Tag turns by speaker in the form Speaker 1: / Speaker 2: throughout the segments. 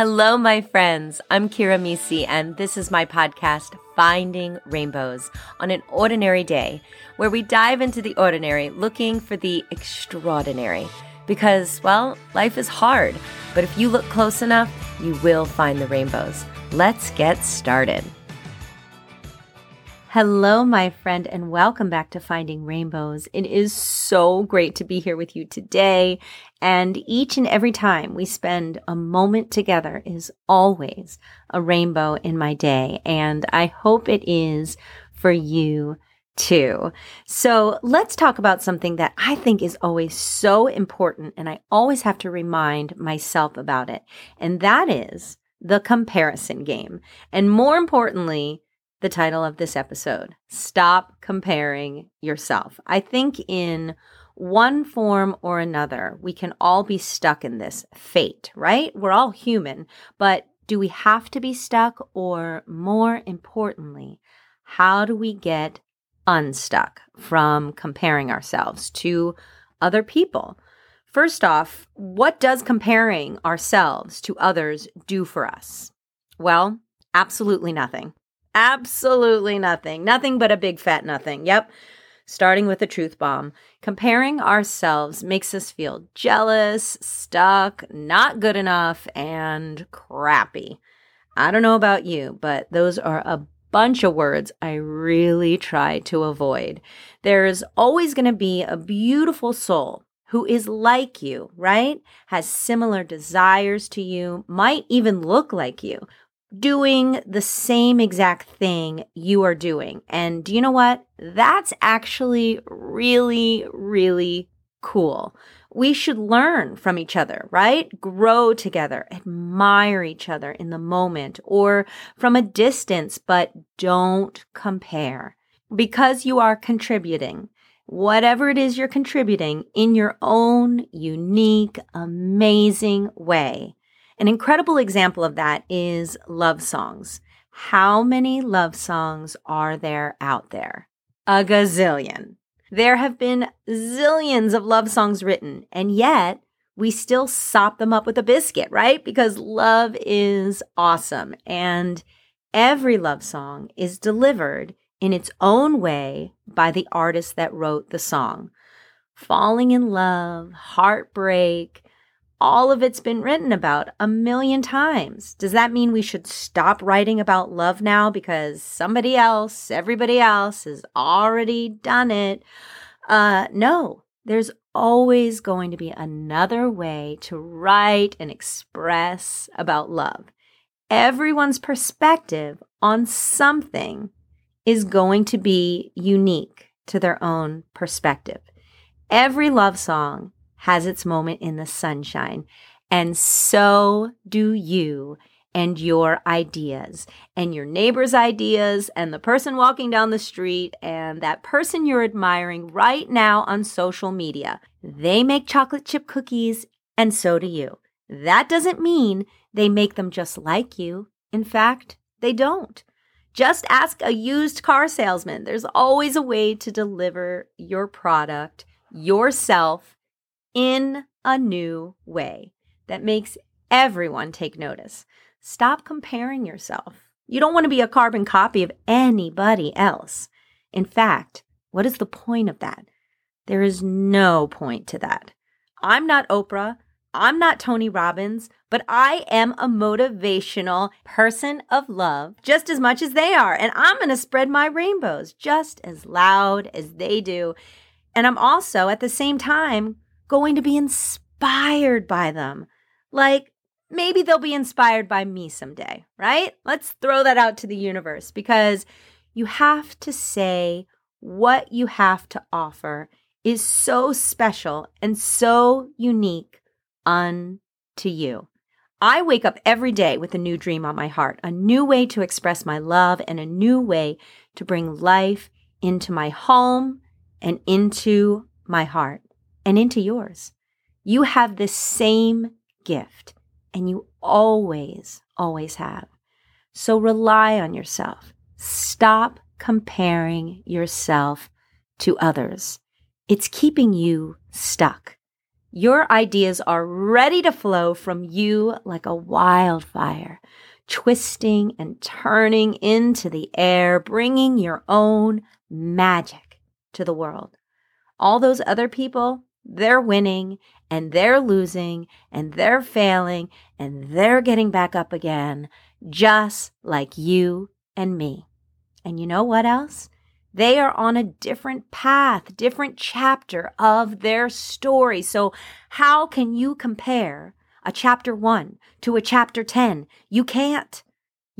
Speaker 1: Hello, my friends. I'm Kira Mesi, and this is my podcast, Finding Rainbows, on an ordinary day, where we dive into the ordinary looking for the extraordinary. Because, well, life is hard, but if you look close enough, you will find the rainbows. Let's get started. Hello, my friend, and welcome back to Finding Rainbows. It is so great to be here with you today. And each and every time we spend a moment together is always a rainbow in my day. And I hope it is for you too. So let's talk about something that I think is always so important. And I always have to remind myself about it. And that is the comparison game. And more importantly, the title of this episode Stop Comparing Yourself. I think in one form or another, we can all be stuck in this fate, right? We're all human, but do we have to be stuck? Or more importantly, how do we get unstuck from comparing ourselves to other people? First off, what does comparing ourselves to others do for us? Well, absolutely nothing. Absolutely nothing. Nothing but a big fat nothing. Yep. Starting with a truth bomb. Comparing ourselves makes us feel jealous, stuck, not good enough, and crappy. I don't know about you, but those are a bunch of words I really try to avoid. There's always going to be a beautiful soul who is like you, right? Has similar desires to you, might even look like you, doing the same exact thing you are doing. And do you know what? That's actually really, really cool. We should learn from each other, right? Grow together, admire each other in the moment or from a distance, but don't compare because you are contributing. Whatever it is you're contributing in your own unique, amazing way an incredible example of that is love songs. How many love songs are there out there? A gazillion. There have been zillions of love songs written, and yet we still sop them up with a biscuit, right? Because love is awesome. And every love song is delivered in its own way by the artist that wrote the song. Falling in love, heartbreak, all of it's been written about a million times. Does that mean we should stop writing about love now because somebody else, everybody else has already done it? Uh, no, there's always going to be another way to write and express about love. Everyone's perspective on something is going to be unique to their own perspective. Every love song has its moment in the sunshine. And so do you and your ideas and your neighbor's ideas and the person walking down the street and that person you're admiring right now on social media. They make chocolate chip cookies and so do you. That doesn't mean they make them just like you. In fact, they don't. Just ask a used car salesman. There's always a way to deliver your product, yourself, in a new way that makes everyone take notice. Stop comparing yourself. You don't want to be a carbon copy of anybody else. In fact, what is the point of that? There is no point to that. I'm not Oprah. I'm not Tony Robbins, but I am a motivational person of love just as much as they are. And I'm going to spread my rainbows just as loud as they do. And I'm also at the same time going to be inspired by them. Like maybe they'll be inspired by me someday, right? Let's throw that out to the universe because you have to say what you have to offer is so special and so unique unto you. I wake up every day with a new dream on my heart, a new way to express my love, and a new way to bring life into my home and into my heart and into yours. You have the same gift, and you always, always have. So rely on yourself. Stop comparing yourself to others. It's keeping you stuck. Your ideas are ready to flow from you like a wildfire, twisting and turning into the air, bringing your own magic to the world. All those other people, they're winning and they're losing and they're failing and they're getting back up again, just like you and me. And you know what else? They are on a different path, different chapter of their story. So, how can you compare a chapter one to a chapter 10? You can't.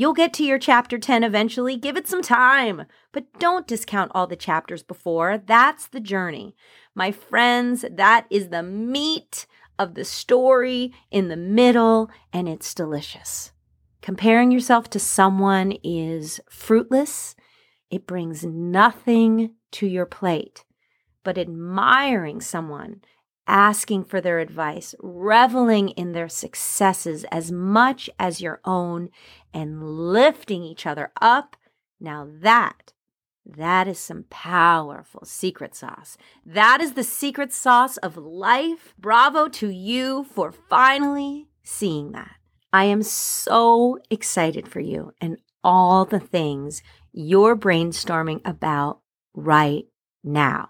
Speaker 1: You'll get to your chapter 10 eventually. Give it some time, but don't discount all the chapters before. That's the journey. My friends, that is the meat of the story in the middle, and it's delicious. Comparing yourself to someone is fruitless it brings nothing to your plate. But admiring someone, asking for their advice, reveling in their successes as much as your own, and lifting each other up, now that that is some powerful secret sauce. That is the secret sauce of life. Bravo to you for finally seeing that. I am so excited for you and all the things you're brainstorming about right now.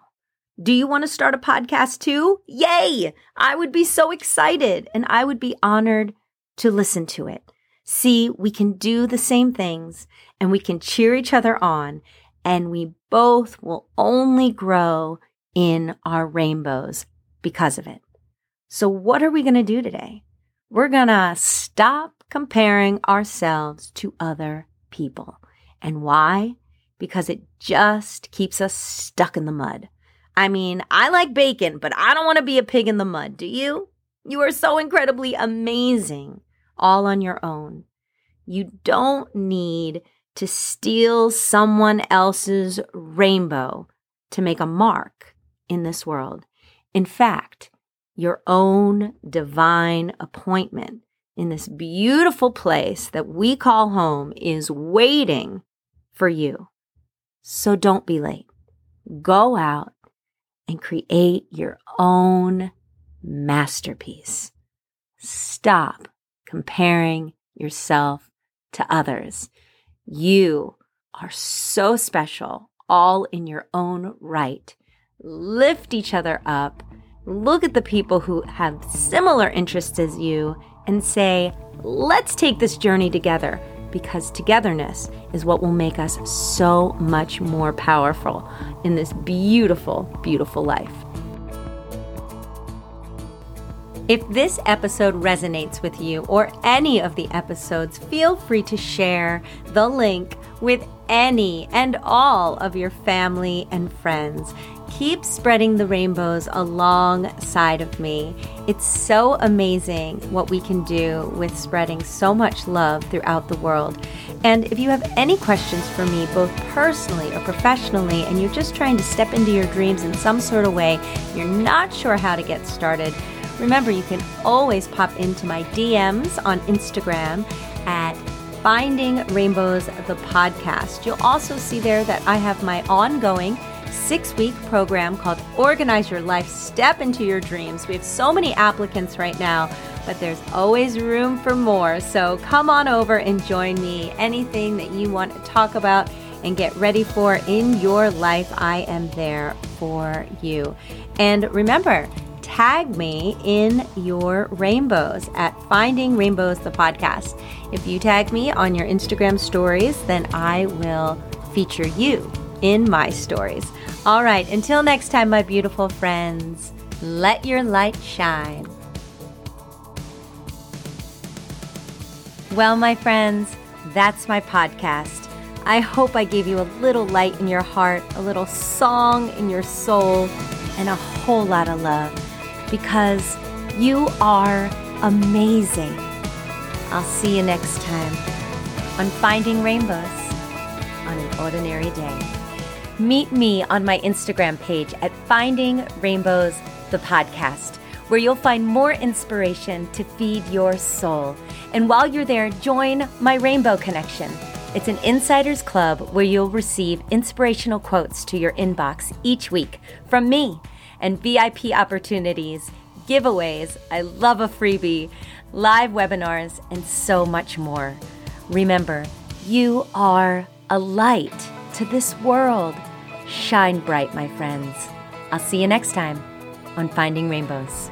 Speaker 1: Do you want to start a podcast too? Yay! I would be so excited and I would be honored to listen to it. See, we can do the same things and we can cheer each other on, and we both will only grow in our rainbows because of it. So, what are we going to do today? We're going to stop comparing ourselves to other people. And why? Because it just keeps us stuck in the mud. I mean, I like bacon, but I don't want to be a pig in the mud, do you? You are so incredibly amazing all on your own. You don't need to steal someone else's rainbow to make a mark in this world. In fact, your own divine appointment in this beautiful place that we call home is waiting for you. So don't be late. Go out and create your own masterpiece. Stop comparing yourself to others. You are so special, all in your own right. Lift each other up. Look at the people who have similar interests as you and say, let's take this journey together because togetherness is what will make us so much more powerful in this beautiful, beautiful life. If this episode resonates with you or any of the episodes, feel free to share the link with any and all of your family and friends. Keep spreading the rainbows alongside of me. It's so amazing what we can do with spreading so much love throughout the world. And if you have any questions for me, both personally or professionally, and you're just trying to step into your dreams in some sort of way, you're not sure how to get started, remember you can always pop into my DMs on Instagram at Finding Rainbows, the podcast. You'll also see there that I have my ongoing six week program called Organize Your Life Step into Your Dreams. We have so many applicants right now, but there's always room for more. So come on over and join me. Anything that you want to talk about and get ready for in your life, I am there for you. And remember, tag me in your rainbows at Finding Rainbows, the podcast. If you tag me on your Instagram stories, then I will feature you in my stories. All right, until next time, my beautiful friends, let your light shine. Well, my friends, that's my podcast. I hope I gave you a little light in your heart, a little song in your soul, and a whole lot of love because you are amazing. I'll see you next time on Finding Rainbows on an Ordinary Day meet me on my Instagram page at Finding Rainbows, the podcast, where you'll find more inspiration to feed your soul. And while you're there, join my Rainbow Connection. It's an insiders club where you'll receive inspirational quotes to your inbox each week from me and VIP opportunities giveaways. I love a freebie, live webinars, and so much more. Remember, you are a light to this world. Shine bright, my friends. I'll see you next time on Finding Rainbows.